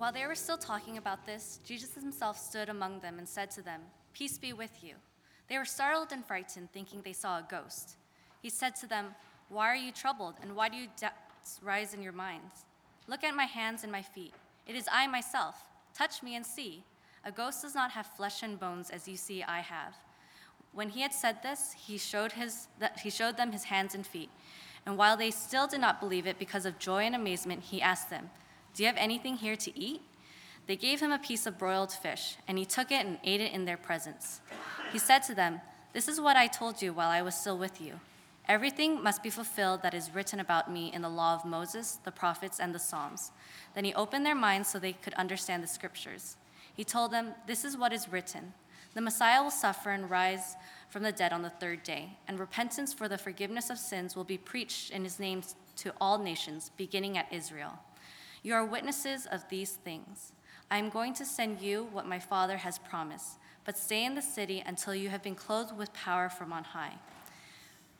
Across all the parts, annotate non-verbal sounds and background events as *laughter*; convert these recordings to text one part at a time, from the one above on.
While they were still talking about this, Jesus himself stood among them and said to them, Peace be with you. They were startled and frightened, thinking they saw a ghost. He said to them, Why are you troubled, and why do you doubts rise in your minds? Look at my hands and my feet. It is I myself. Touch me and see. A ghost does not have flesh and bones as you see I have. When he had said this, he showed, his, he showed them his hands and feet. And while they still did not believe it because of joy and amazement, he asked them, do you have anything here to eat? They gave him a piece of broiled fish, and he took it and ate it in their presence. He said to them, This is what I told you while I was still with you. Everything must be fulfilled that is written about me in the law of Moses, the prophets, and the Psalms. Then he opened their minds so they could understand the scriptures. He told them, This is what is written The Messiah will suffer and rise from the dead on the third day, and repentance for the forgiveness of sins will be preached in his name to all nations, beginning at Israel. You are witnesses of these things. I am going to send you what my Father has promised, but stay in the city until you have been clothed with power from on high.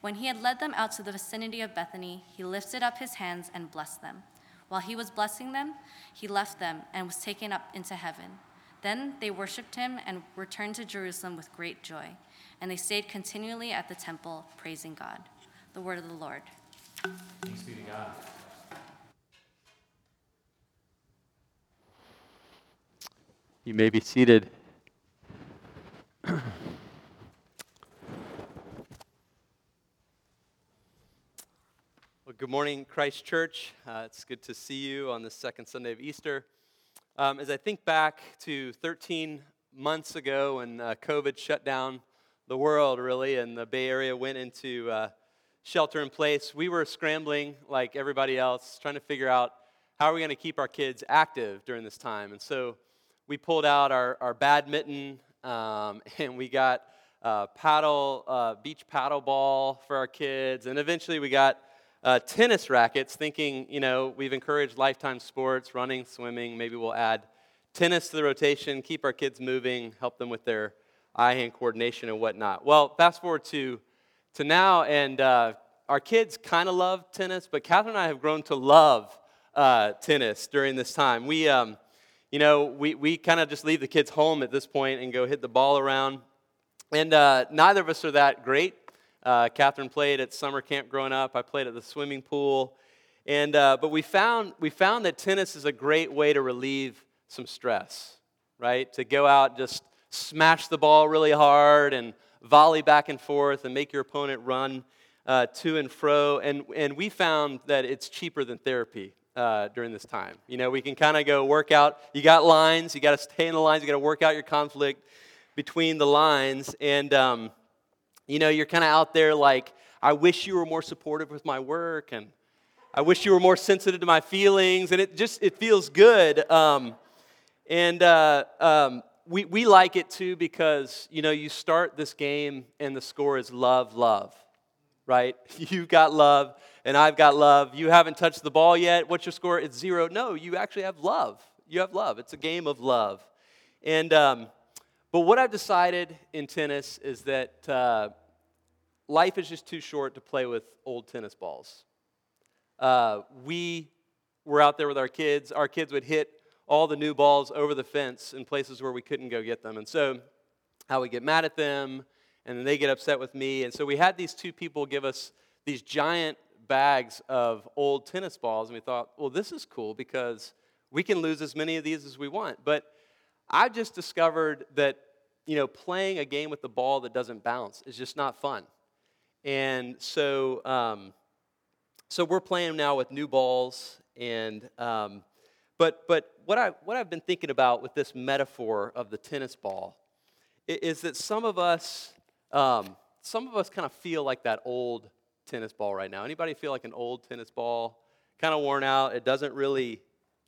When he had led them out to the vicinity of Bethany, he lifted up his hands and blessed them. While he was blessing them, he left them and was taken up into heaven. Then they worshiped him and returned to Jerusalem with great joy. And they stayed continually at the temple, praising God. The word of the Lord. Thanks be to God. You may be seated. well, good morning, Christ Church. Uh, it's good to see you on the second Sunday of Easter. Um, as I think back to 13 months ago when uh, COVID shut down the world, really, and the Bay Area went into uh, shelter in place, we were scrambling like everybody else, trying to figure out how are we going to keep our kids active during this time. And so we pulled out our, our badminton um, *laughs* and we got uh, paddle, uh, beach paddle ball for our kids. And eventually we got uh, tennis rackets, thinking, you know, we've encouraged lifetime sports, running, swimming. Maybe we'll add tennis to the rotation, keep our kids moving, help them with their eye hand coordination and whatnot. Well, fast forward to, to now, and uh, our kids kind of love tennis, but Catherine and I have grown to love uh, tennis during this time. We, um, you know, we, we kind of just leave the kids home at this point and go hit the ball around. And uh, neither of us are that great. Uh, Catherine played at summer camp growing up. I played at the swimming pool. And, uh, but we found, we found that tennis is a great way to relieve some stress, right? To go out, just smash the ball really hard and volley back and forth and make your opponent run uh, to and fro. And, and we found that it's cheaper than therapy uh, during this time. You know, we can kind of go work out. You got lines, you got to stay in the lines, you got to work out your conflict between the lines. And, um, you know, you're kind of out there like, I wish you were more supportive with my work, and I wish you were more sensitive to my feelings. And it just, it feels good. Um, and uh, um, we, we like it too because, you know, you start this game and the score is love, love, right? *laughs* You've got love and I've got love. You haven't touched the ball yet. What's your score? It's zero. No, you actually have love. You have love. It's a game of love. And, um, but what I've decided in tennis is that uh, life is just too short to play with old tennis balls. Uh, we were out there with our kids. Our kids would hit all the new balls over the fence in places where we couldn't go get them. And so I would get mad at them, and then they get upset with me. And so we had these two people give us these giant bags of old tennis balls, and we thought, well, this is cool because we can lose as many of these as we want. But I just discovered that, you know, playing a game with the ball that doesn't bounce is just not fun. And so, um, so we're playing now with new balls, and um, but but what I what I've been thinking about with this metaphor of the tennis ball is that some of us um, some of us kind of feel like that old tennis ball right now? Anybody feel like an old tennis ball? Kind of worn out. It doesn't really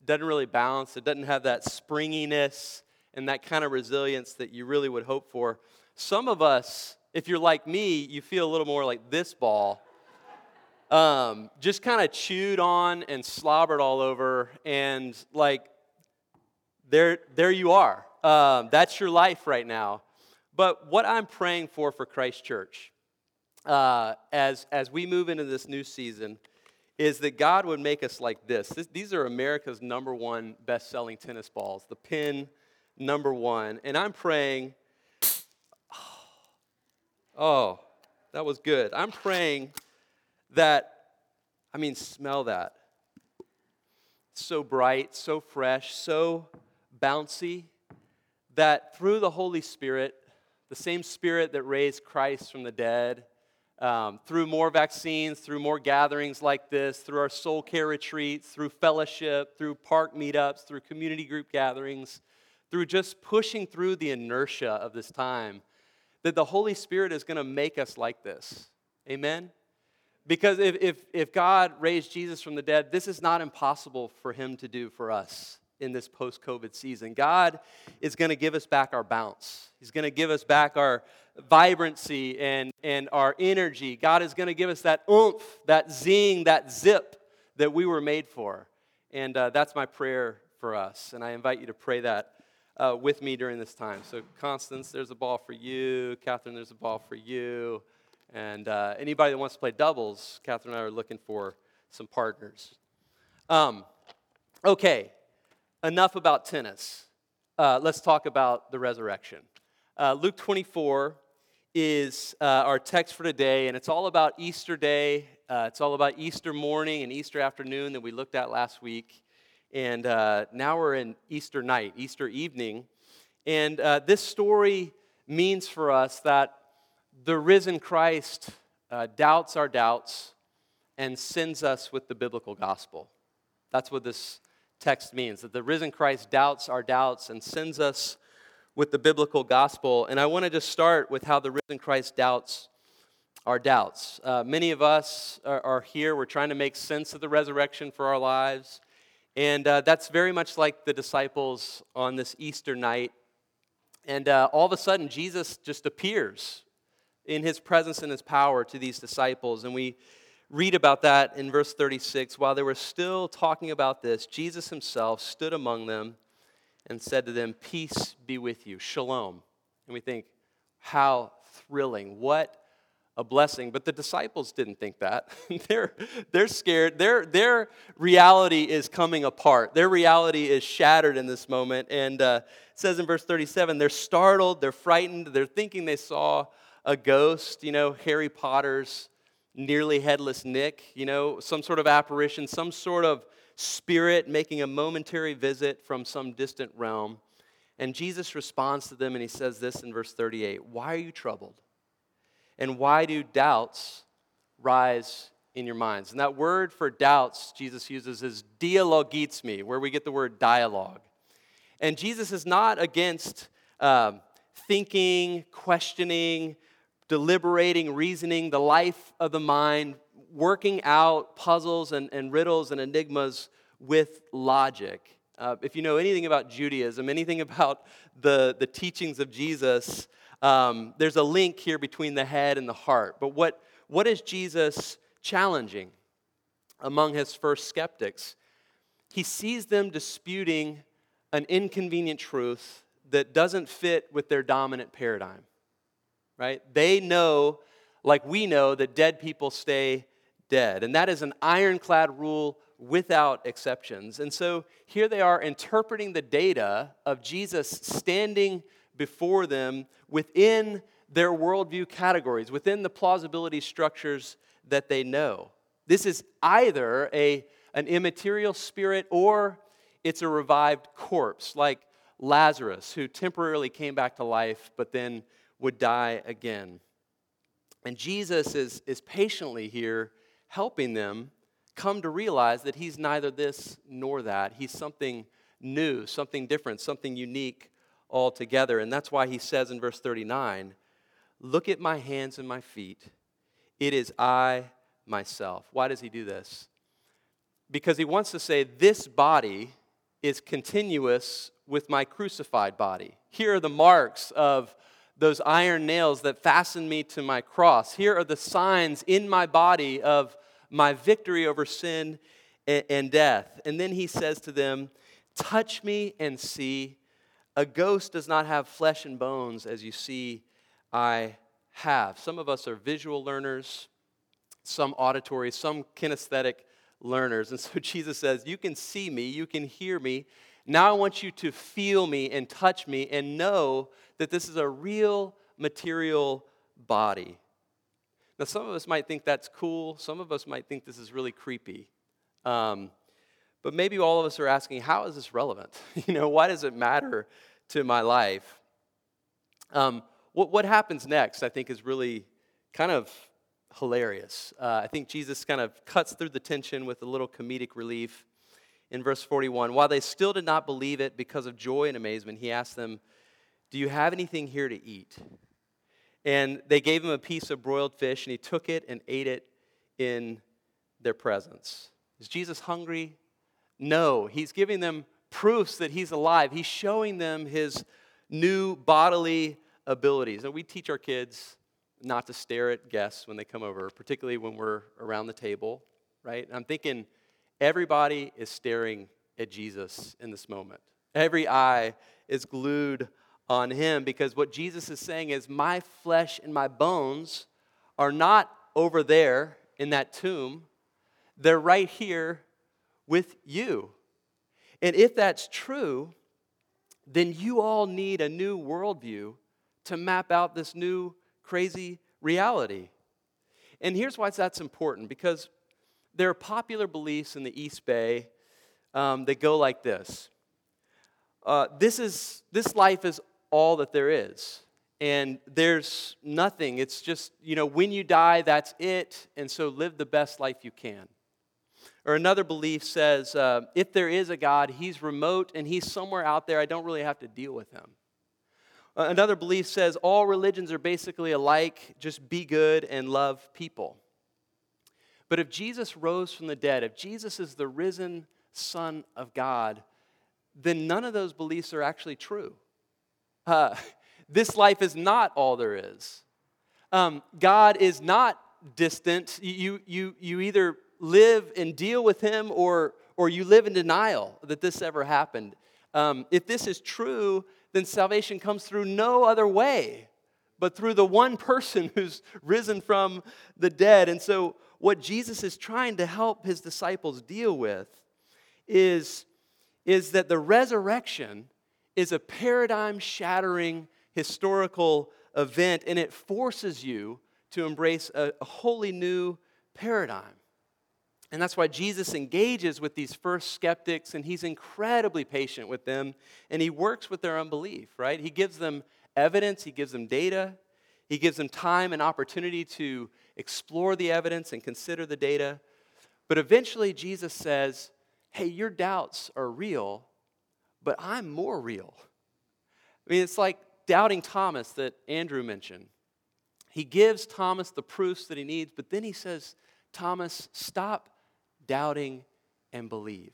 doesn't really bounce. It doesn't have that springiness and that kind of resilience that you really would hope for. Some of us, if you're like me, you feel a little more like this ball. Um, just kind of chewed on and slobbered all over, and like there, there you are. Um, that's your life right now. But what I'm praying for for Christ Church, uh, as as we move into this new season, is that God would make us like this. this these are America's number one best-selling tennis balls. The Penn number one, and I'm praying. *sighs* Oh, that was good. I'm praying that. I mean, smell that. So bright, so fresh, so bouncy that through the Holy Spirit, the same Spirit that raised Christ from the dead, um, through more vaccines, through more gatherings like this, through our soul care retreats, through fellowship, through park meetups, through community group gatherings, through just pushing through the inertia of this time, that the Holy Spirit is going to make us like this. Amen? Because if, if, if God raised Jesus from the dead, this is not impossible for him to do for us in this post COVID season. God is going to give us back our bounce, He's going to give us back our vibrancy and, and our energy. God is going to give us that oomph, that zing, that zip that we were made for. And uh, that's my prayer for us. And I invite you to pray that uh, with me during this time. So, Constance, there's a ball for you. Catherine, there's a ball for you. And uh, anybody that wants to play doubles, Catherine and I are looking for some partners. Um, okay, enough about tennis. Uh, let's talk about the resurrection. Uh, Luke 24 is uh, our text for today, and it's all about Easter Day. Uh, it's all about Easter morning and Easter afternoon that we looked at last week. And uh, now we're in Easter night, Easter evening. And uh, this story means for us that the risen Christ doubts our doubts and sends us with the biblical gospel. That's what this text means that the risen Christ doubts our doubts and sends us with the biblical gospel. And I want to just start with how the risen Christ doubts our doubts. Uh, many of us are, are, here, we're trying to make sense of the resurrection for our lives. And uh, that's very much like the disciples on this Easter night. And uh, all of a sudden, Jesus just appears in his presence and his power to these disciples. And we read about that in verse 36. While they were still talking about this, Jesus himself stood among them and said to them, Peace be with you, shalom. And we think, how thrilling, what a blessing. But the disciples didn't think that. *laughs* they're, they're scared. Their, their reality is coming apart, their reality is shattered in this moment. And uh, it says in verse 37 they're startled, they're frightened, they're thinking they saw a ghost, you know, Harry Potter's nearly headless Nick, you know, some sort of apparition, some sort of spirit making a momentary visit from some distant realm. And Jesus responds to them and he says this in verse 38 Why are you troubled? And why do doubts rise in your minds? And that word for doubts Jesus uses is dialogizomai, where we get the word dialogue. And Jesus is not against uh, thinking, questioning, deliberating, reasoning, the life of the mind, working out puzzles and, and riddles and enigmas with logic. Uh, if you know anything about Judaism, anything about the, the teachings of Jesus, um, there's a link here between the head and the heart. But what, what is Jesus challenging among his first skeptics? He sees them disputing an inconvenient truth that doesn't fit with their dominant paradigm right? They know, like we know, that dead people stay dead. And that is an ironclad rule without exceptions. And so here they are interpreting the data of Jesus standing before them within their worldview categories, within the plausibility structures that they know. This is either a, an immaterial spirit or it's a revived corpse, like Lazarus, who temporarily came back to life but then would die again. And Jesus is, is patiently here helping them come to realize that he's neither this nor that. He's something new, something different, something unique altogether. And that's why he says in verse 39 Look at my hands and my feet. It is I myself. Why does he do this? Because he wants to say this body is continuous with my crucified body. Here are the marks of those iron nails that fastened me to my cross. Here are the signs in my body of my victory over sin and death. And then he says to them, Touch me and see. A ghost does not have flesh and bones as you see I have. Some of us are visual learners, some auditory, some kinesthetic learners. And so *laughs* Jesus says, You can see me, you can hear me. Now I want you to feel me and touch me and know that this is a real material body. Now, some of us might think that's cool, some of us might think this is really creepy. Um, but maybe all of us are asking, how is this relevant? *laughs* you know, why does it matter to my life? Um, what, what happens next, I think, is really kind of hilarious. Uh, I think Jesus kind of cuts through the tension with a little comedic relief. In verse 41, while they still did not believe it because of joy and amazement, he asked them, Do you have anything here to eat? And they gave him a piece of broiled fish, and he took it and ate it in their presence. Is Jesus hungry? No. He's giving them proofs that he's alive. He's showing them his new bodily abilities. And we teach our kids not to stare at guests when they come over, particularly when we're around the table, right? And I'm thinking everybody is staring at Jesus in this moment. Every eye is glued on him because what Jesus is saying is, My flesh and my bones are not over there in that tomb, they're right here with you. And if that's true, then you all need a new worldview to map out this new crazy reality. And here's why that's important because there are popular beliefs in the East Bay um, that go like this uh, this, is, this life is all that there is. And there's nothing. It's just, you know, when you die, that's it. And so live the best life you can. Or another belief says uh, if there is a God, he's remote and he's somewhere out there. I don't really have to deal with him. Uh, another belief says all religions are basically alike, just be good and love people. But if Jesus rose from the dead, if Jesus is the risen Son of God, then none of those beliefs are actually true. Uh, *laughs* this life is not all there is. Um, God is not distant. You, you, you either live and deal with Him or, or you live in denial that this ever happened. Um, if this is true, then salvation comes through no other way but through the one person *laughs* who's risen from the dead. And so, what Jesus is trying to help his disciples deal with is, is that the resurrection is a paradigm shattering historical event, and it forces you to embrace a, a wholly new paradigm. And that's why Jesus engages with these first skeptics and he's incredibly patient with them and he works with their unbelief, right? He gives them evidence, he gives them data, he gives them time and opportunity to explore the evidence and consider the data. But eventually, Jesus says, Hey, your doubts are real, but I'm more real. I mean, it's like doubting Thomas that Andrew mentioned. He gives Thomas the proofs that he needs, but then he says, Thomas, stop doubting and believe.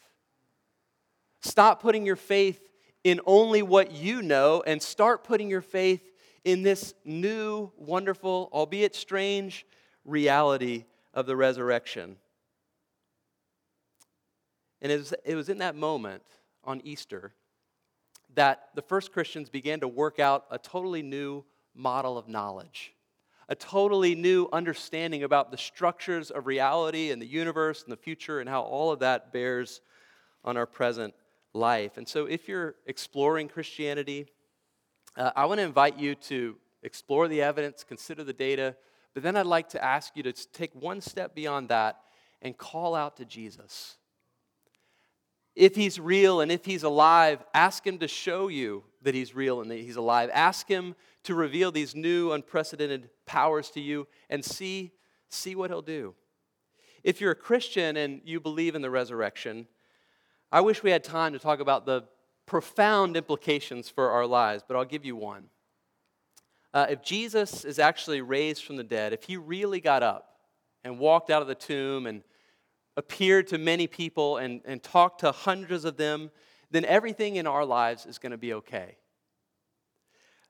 Stop putting your faith in only what you know and start putting your faith in this new, wonderful, albeit strange, reality of the resurrection. And it was, it was in that moment on Easter that the first Christians began to work out a totally new model of knowledge a totally new understanding about the structures of reality and the universe and the future and how all of that bears on our present life. And so, if you're exploring Christianity, uh, I want to invite you to explore the evidence, consider the data, but then I'd like to ask you to take one step beyond that and call out to Jesus. If he's real and if he's alive, ask him to show you that he's real and that he's alive. Ask him to reveal these new, unprecedented powers to you and see, see what he'll do. If you're a Christian and you believe in the resurrection, I wish we had time to talk about the profound implications for our lives, but I'll give you one. Uh, if Jesus is actually raised from the dead, if he really got up and walked out of the tomb and appeared to many people and, and talked to hundreds of them, then everything in our lives is going to be okay.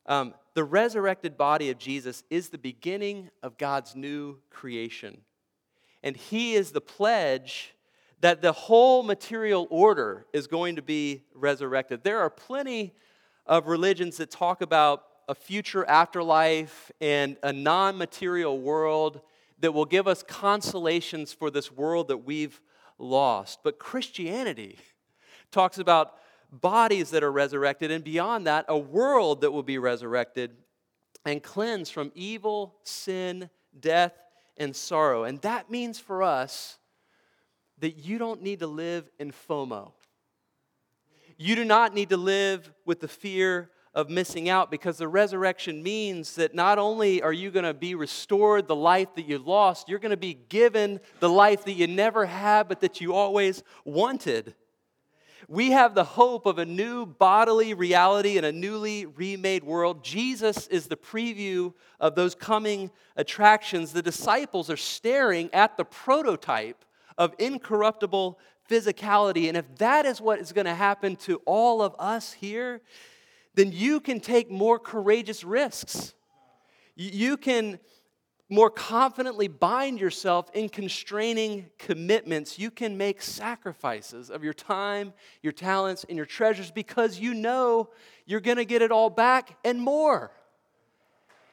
Um, the resurrected body of Jesus is the beginning of God's new creation. And He is the pledge that the whole material order is going to be resurrected. There are plenty of religions that talk about a future afterlife and a non material world that will give us consolations for this world that we've lost. But Christianity talks about bodies that are resurrected, and beyond that, a world that will be resurrected and cleansed from evil, sin, death, and sorrow. And that means for us that you don't need to live in FOMO. You do not need to live with the fear of missing out because the resurrection means that not only are you going to be restored the life that you lost, you're going to be given the life that you never had but that you always wanted. We have the hope of a new bodily reality in a newly remade world. Jesus is the preview of those coming attractions. The disciples are staring at the prototype of incorruptible physicality. And if that is what is going to happen to all of us here, then you can take more courageous risks. You can more confidently bind yourself in constraining commitments. You can make sacrifices of your time, your talents, and your treasures because you know you're going to get it all back and more.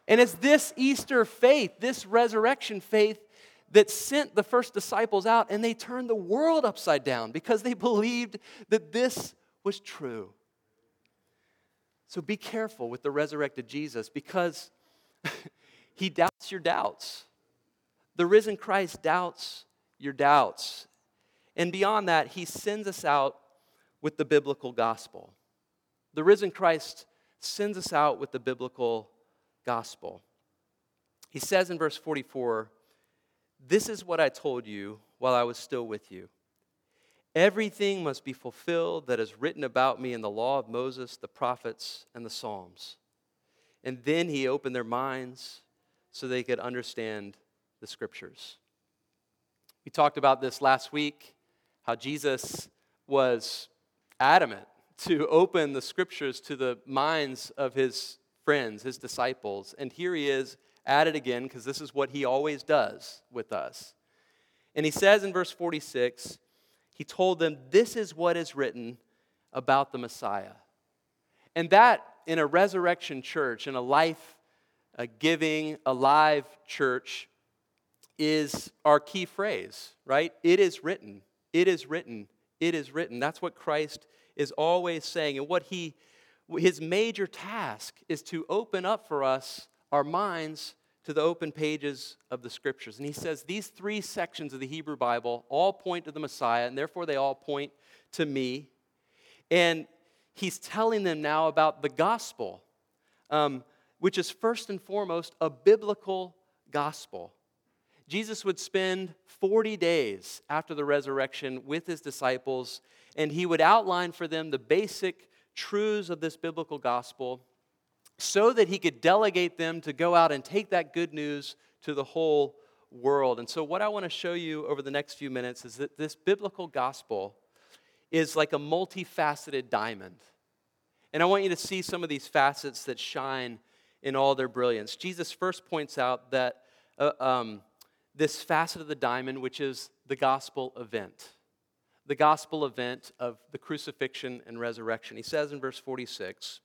And it's this Easter faith, this resurrection faith, that sent the first disciples out and they turned the world upside down because they believed that this was true. So be careful with the resurrected Jesus because *laughs* he doubts your doubts. The risen Christ doubts your doubts. And beyond that, he sends us out with the biblical gospel. The risen Christ sends us out with the biblical gospel. He says in verse 44 This is what I told you while I was still with you Everything must be fulfilled that is written about me in the law of Moses, the prophets, and the Psalms. And then he opened their minds so they could understand the scriptures. We talked about this last week how Jesus was adamant to *laughs* open the scriptures to the minds of his friends, his disciples. And here he is at it again because this is what he always does with us. And he says in verse 46 he told them, This is what is written about the Messiah. And that, in a resurrection church, in a life a giving, alive church, is our key phrase, right? It is written. It is written. It is written. That's what Christ is always saying. And what he, his major task is to open up for us our minds to the open pages of the scriptures. And he says these three sections of the Hebrew Bible all point to the Messiah, and therefore they all point to me. And he's telling them now about the gospel, um, which is first and foremost a biblical gospel. Jesus would spend 40 days after the resurrection with his disciples, and he would outline for them the basic truths of this biblical gospel so that he could delegate them to go out and take that good news to the whole world. And so, what I want to show you over the next few minutes is that this biblical gospel is like a multifaceted diamond. And I want you to see some of these facets that shine in all their brilliance. Jesus first points out that uh, um, this facet of the diamond, which is the gospel event, the gospel event of the crucifixion and resurrection. He says in verse 46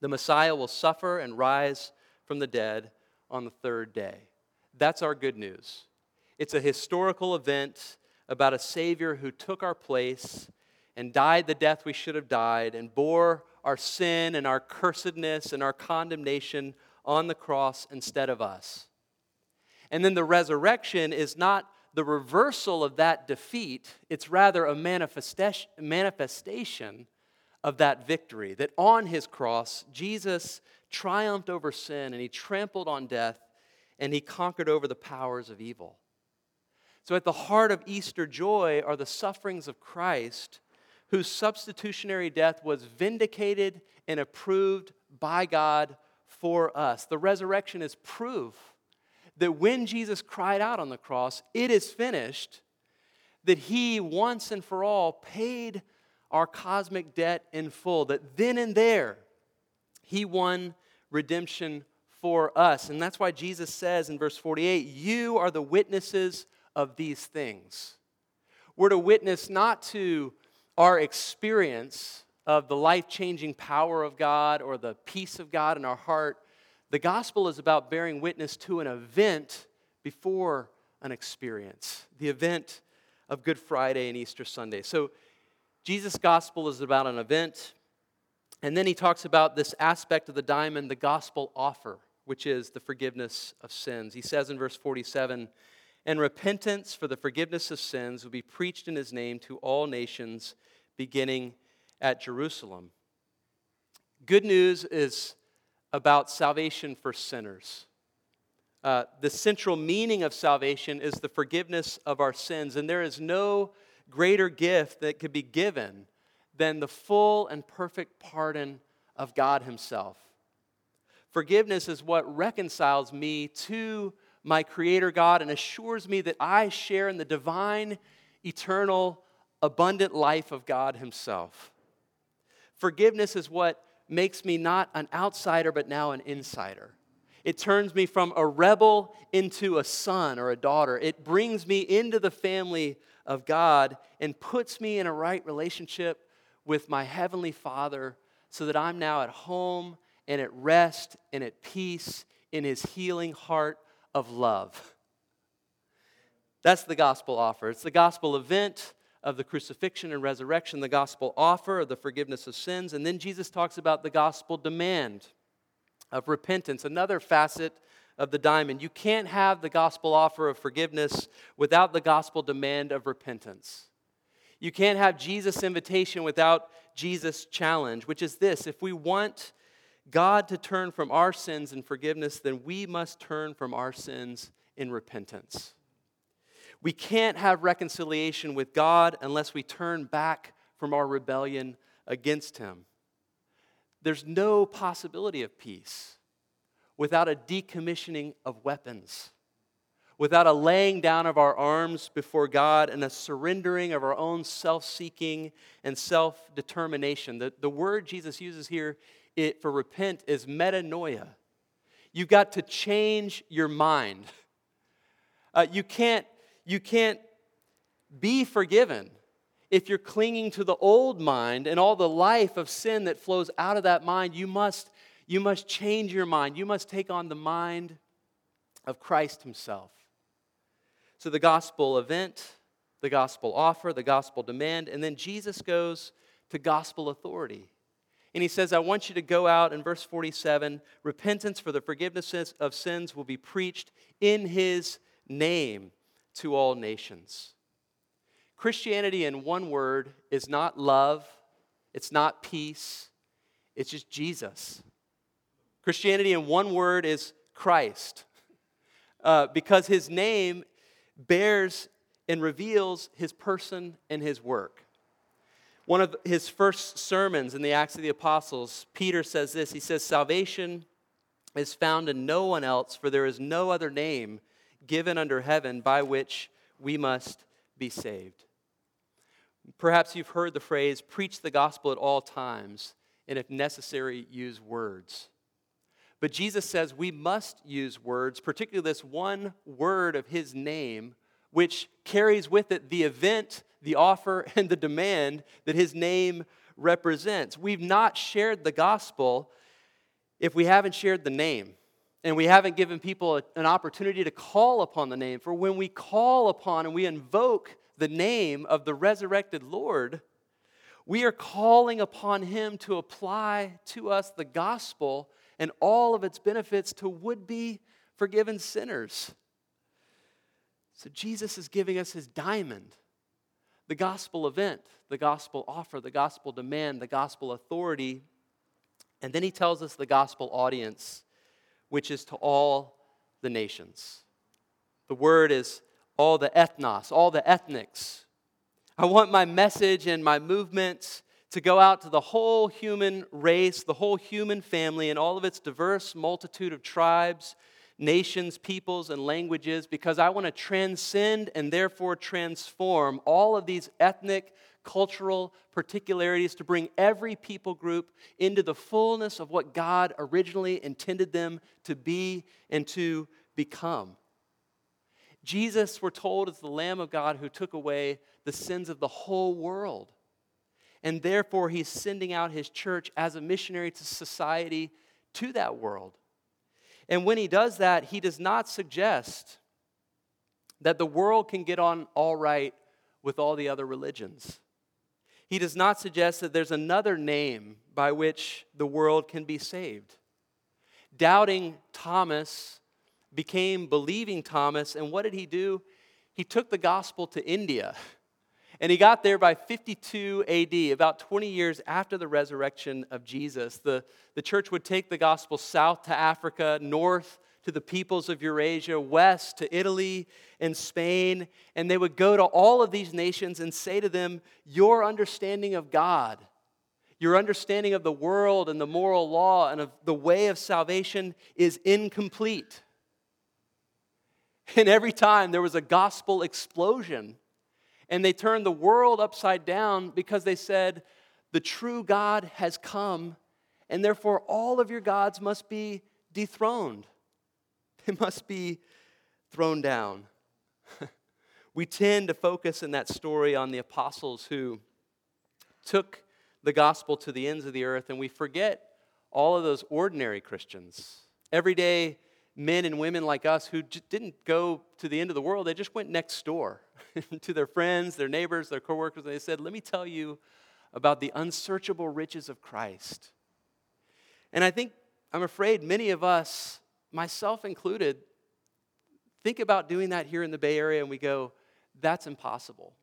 the Messiah will suffer and rise from the dead on the third day. That's our good news. It's a historical event about a Savior who took our place and died the death we should have died and bore our sin and our cursedness and our condemnation on the cross instead of us. And then the resurrection is not the reversal of that defeat, it's rather a manifestation of that victory. That on his cross, Jesus triumphed over sin and he trampled on death and he conquered over the powers of evil. So, at the heart of Easter joy are the sufferings of Christ, whose substitutionary death was vindicated and approved by God for us. The resurrection is proof that when Jesus cried out on the cross, It is finished, that he once and for all paid our cosmic debt in full, that then and there, he won redemption for us. And that's why Jesus says in verse 48 You are the witnesses of these things. We're to witness not to our experience of the life changing power of God or the peace of God in our heart. The gospel is about bearing witness to an event before an experience, the event of Good Friday and Easter Sunday. So, Jesus' gospel is about an event, and then he talks about this aspect of the diamond, the gospel offer, which is the forgiveness of sins. He says in verse 47 And repentance for the forgiveness of sins will be preached in his name to all nations, beginning at Jerusalem. Good news is about salvation for sinners. Uh, the central meaning of salvation is the forgiveness of our sins, and there is no greater gift that could be given than the full and perfect pardon of God Himself. Forgiveness is what reconciles me to my Creator God and assures me that I share in the divine, eternal, abundant life of God Himself. Forgiveness is what makes me not an outsider, but now an insider. It turns me from a rebel into a son or a daughter. It brings me into the family of God and puts me in a right relationship with my Heavenly Father so that I'm now at home and at rest and at peace in His healing heart of love. That's the gospel offer. It's the gospel event of the crucifixion and resurrection, the gospel offer of the forgiveness of sins, and then Jesus talks about the gospel demand of repentance, another facet of the diamond. You can't have the gospel offer of forgiveness without the gospel demand of repentance. You can't have Jesus' invitation without Jesus' challenge, which is this if we want God to turn from our sins in forgiveness, then we must turn from our sins in repentance. We can't have reconciliation with God unless we turn back from our rebellion against Him. There's no possibility of peace without a decommissioning of weapons, without a laying down of our arms before God and a surrendering of our own self seeking and self determination. The, the word Jesus uses here it, for repent is metanoia. You've got to change your mind. Uh, you, can't, you can't be forgiven if you're clinging to the old mind and all the life of sin that flows out of that mind. You must you must change your mind. You must take on the mind of Christ Himself. So, the gospel event, the gospel offer, the gospel demand, and then Jesus goes to gospel authority. And he says, I want you to go out in verse 47 repentance for the forgiveness of sins will be preached in his name to all nations. Christianity, in one word, is not love, it's not peace, it's just Jesus. Christianity, in one word, is Christ, uh, because his name bears and reveals his person and his work. One of his first sermons in the Acts of the Apostles, Peter says this He says, Salvation is found in no one else, for there is no other name given under heaven by which we must be saved. Perhaps you've heard the phrase, preach the gospel at all times, and if necessary, use words. But Jesus says we must use words, particularly this one word of his name, which carries with it the event, the offer, *laughs* and the demand that his name represents. We've not shared the gospel if we haven't shared the name. And we haven't given people an opportunity to call upon the name. For when we call upon and we invoke the name of the resurrected Lord, we are calling upon him to apply to us the gospel and all of its benefits to would be forgiven sinners. So Jesus is giving us his diamond the gospel event, the gospel offer, the gospel demand, the gospel authority. And then he tells us the gospel audience, which is to all the nations. The word is all the ethnos, all the ethnics. I want my message and my movements to go out to the whole human race, the whole human family, and all of its diverse multitude of tribes, nations, peoples, and languages, because I want to transcend and therefore transform all of these ethnic, cultural particularities to bring every people group into the fullness of what God originally intended them to be and to become. Jesus, we're told, is the Lamb of God who took away the sins of the whole world. And therefore, he's sending out his church as a missionary to society, to that world. And when he does that, he does not suggest that the world can get on all right with all the other religions. He does not suggest that there's another name by which the world can be saved. Doubting Thomas became believing Thomas, and what did he do? He took the gospel to India. *laughs* And he got there by 52 AD, about 20 years after the resurrection of Jesus. The, the church would take the gospel south to Africa, north to the peoples of Eurasia, west to Italy and Spain, and they would go to all of these nations and say to them, Your understanding of God, your understanding of the world and the moral law and of the way of salvation is incomplete. And every time there was a gospel explosion, and they turned the world upside down because they said, The true God has come, and therefore all of your gods must be dethroned. *laughs* They must be thrown down. *laughs* we tend to focus in that story on the apostles who took the gospel to the ends of the earth, and we forget all of those ordinary Christians, everyday men and women like us who didn't go to the end of the world, they just went next door *laughs* to their friends, their neighbors, their coworkers, and they said, Let me tell you about the unsearchable riches of Christ. And I think, I'm afraid, many of us myself included, think about doing that here in the Bay Area and we go, that's impossible.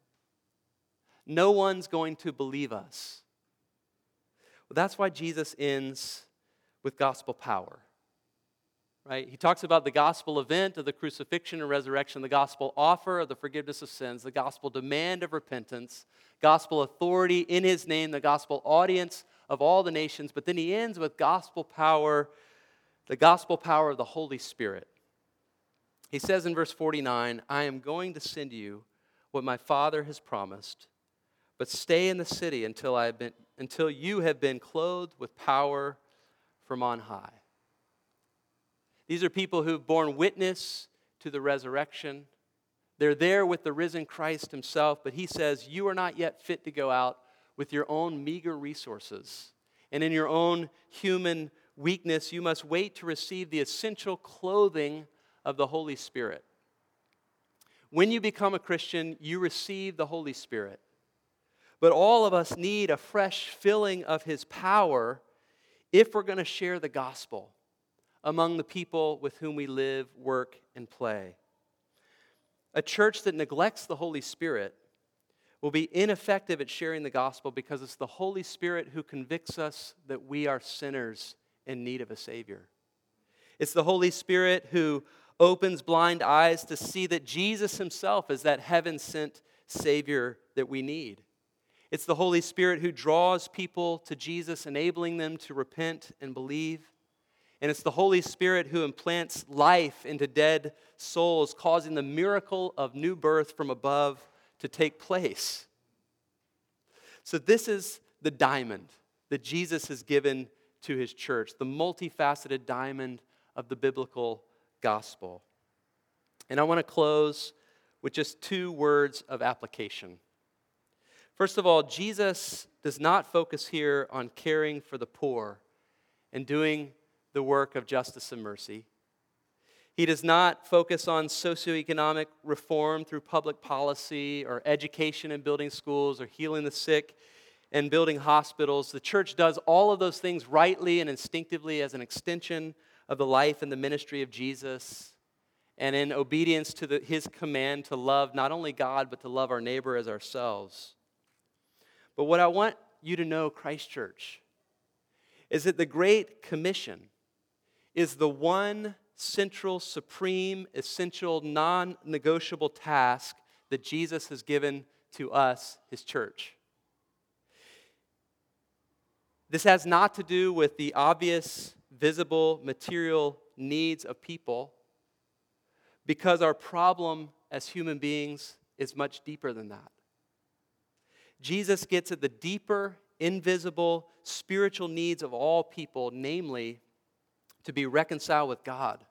No one's going to believe us. Well, that's why Jesus ends with gospel power. Right? He talks about the gospel event of the crucifixion and resurrection, the gospel offer of the forgiveness of sins, the gospel demand of repentance, gospel authority in his name, the gospel audience of all the nations, but then he ends with gospel power the gospel power of the Holy Spirit. He says in verse 49 I am going to send you what my Father has promised, but stay in the city until, I have been, until you have been clothed with power from on high. These are people who've borne witness to the resurrection. They're there with the risen Christ himself, but he says, You are not yet fit to go out with your own meager resources and in your own human weakness, you must wait to receive the essential clothing of the Holy Spirit. When you become a Christian, you receive the Holy Spirit. But all of us need a fresh filling of His power if we're going to share the gospel among the people with whom we live, work, and play. A church that neglects the Holy Spirit will be ineffective at sharing the gospel because it's the Holy Spirit who convicts us that we are sinners in need of a Savior. It's the Holy Spirit who opens blind eyes to see that Jesus Himself is that heaven sent Savior that we need. It's the Holy Spirit who draws people to Jesus, enabling them to repent and believe. And it's the Holy Spirit who implants life into dead souls, causing the miracle of new birth from above to take place. So, this is the diamond that Jesus has given to his church, the multifaceted diamond of the biblical gospel. And I want to close with just two words of application. First of all, Jesus does not focus here on caring for the poor and doing the work of justice and mercy. He does not focus on socioeconomic reform through public policy or education and building schools or healing the sick and building hospitals. The church does all of those things rightly and instinctively as an extension of the life and the ministry of Jesus and in obedience to the, his command to love not only God, but to love our neighbor as ourselves. But what I want you to know, Christ Church, is that the Great Commission is the one central, supreme, essential, non negotiable task that Jesus has given to us, his church. This has not to do with the obvious, visible, material needs of people, because our problem as human beings is much deeper than that. Jesus gets at the deeper, invisible, spiritual needs of all people, namely, to be reconciled with God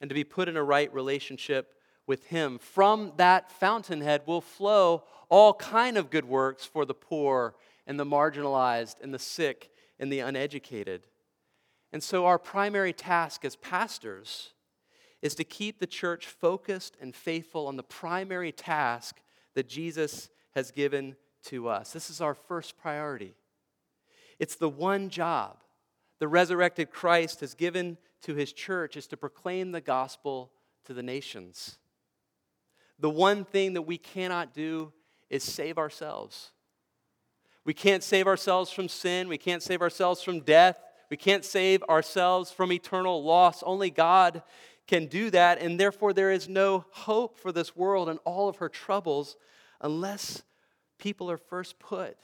and to be put in a right relationship with him. From that fountainhead will flow all kind of good works for the poor and the marginalized and the sick and the uneducated. And so our primary task as pastors is to keep the church focused and faithful on the primary task that jesus has given to us. This is our first priority. It's the one job the resurrected christ has given to his church is to proclaim the gospel to the nations. The one thing that we cannot do is save ourselves. We can't save ourselves from sin. We can't save ourselves from death. We can't save ourselves from eternal loss. Only God can do that. And therefore, there is no hope for this world and all of her troubles unless people are first put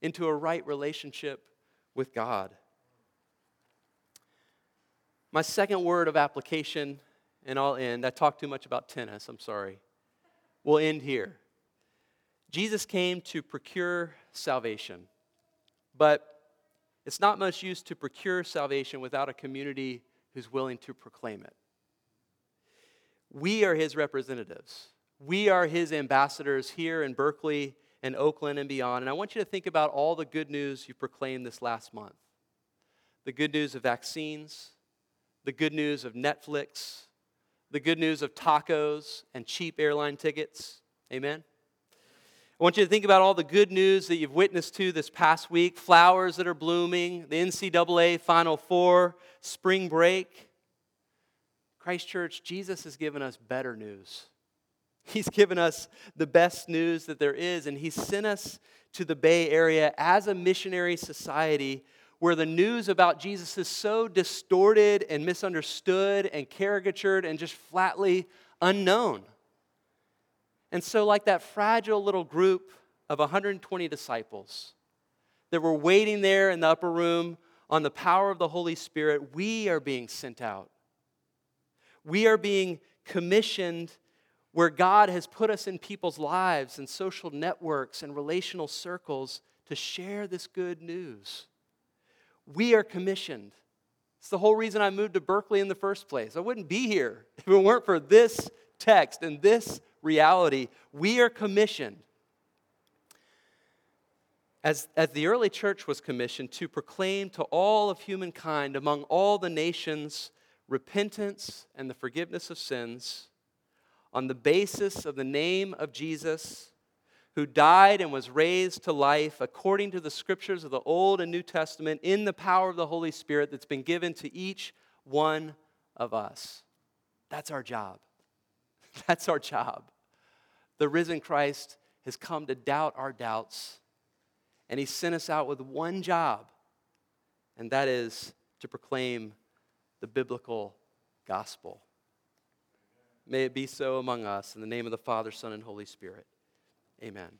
into a right relationship with God. My second word of application, and I'll end. I talked too much about tennis, I'm sorry. We'll end here. Jesus came to procure salvation, but it's not much use to procure salvation without a community who's willing to proclaim it. We are his representatives. We are his ambassadors here in Berkeley and Oakland and beyond. And I want you to think about all the good news you proclaimed this last month the good news of vaccines, the good news of Netflix, the good news of tacos and cheap airline tickets. Amen. I want you to think about all the good news that you've witnessed to this past week flowers that are blooming, the NCAA Final Four, spring break. Christ Church, Jesus has given us better news. *laughs* He's given us the best news that there is, and He sent us to the Bay Area as a missionary society where the news about Jesus is so distorted and misunderstood and caricatured and just flatly unknown. And so, like that fragile little group of 120 disciples that were waiting there in the upper room on the power of the Holy Spirit, we are being sent out. We are being commissioned where God has put us in people's lives and social networks and relational circles to share this good news. We are commissioned. It's the whole reason I moved to Berkeley in the first place. I wouldn't be here *laughs* if it weren't for this text and this reality. We are commissioned. As, as the early church was commissioned to proclaim to all of humankind among all the nations repentance and the forgiveness of sins on the basis of the name of Jesus who died and was raised to life according to the scriptures of the Old and New Testament in the power of the Holy Spirit that's been given to each one of us. That's our job. *laughs* That's our job. The risen Christ has come to doubt our doubts, and he sent us out with one job, and that is to proclaim the biblical gospel. May it be so among us in the name of the Father, Son, and Holy Spirit. Amen.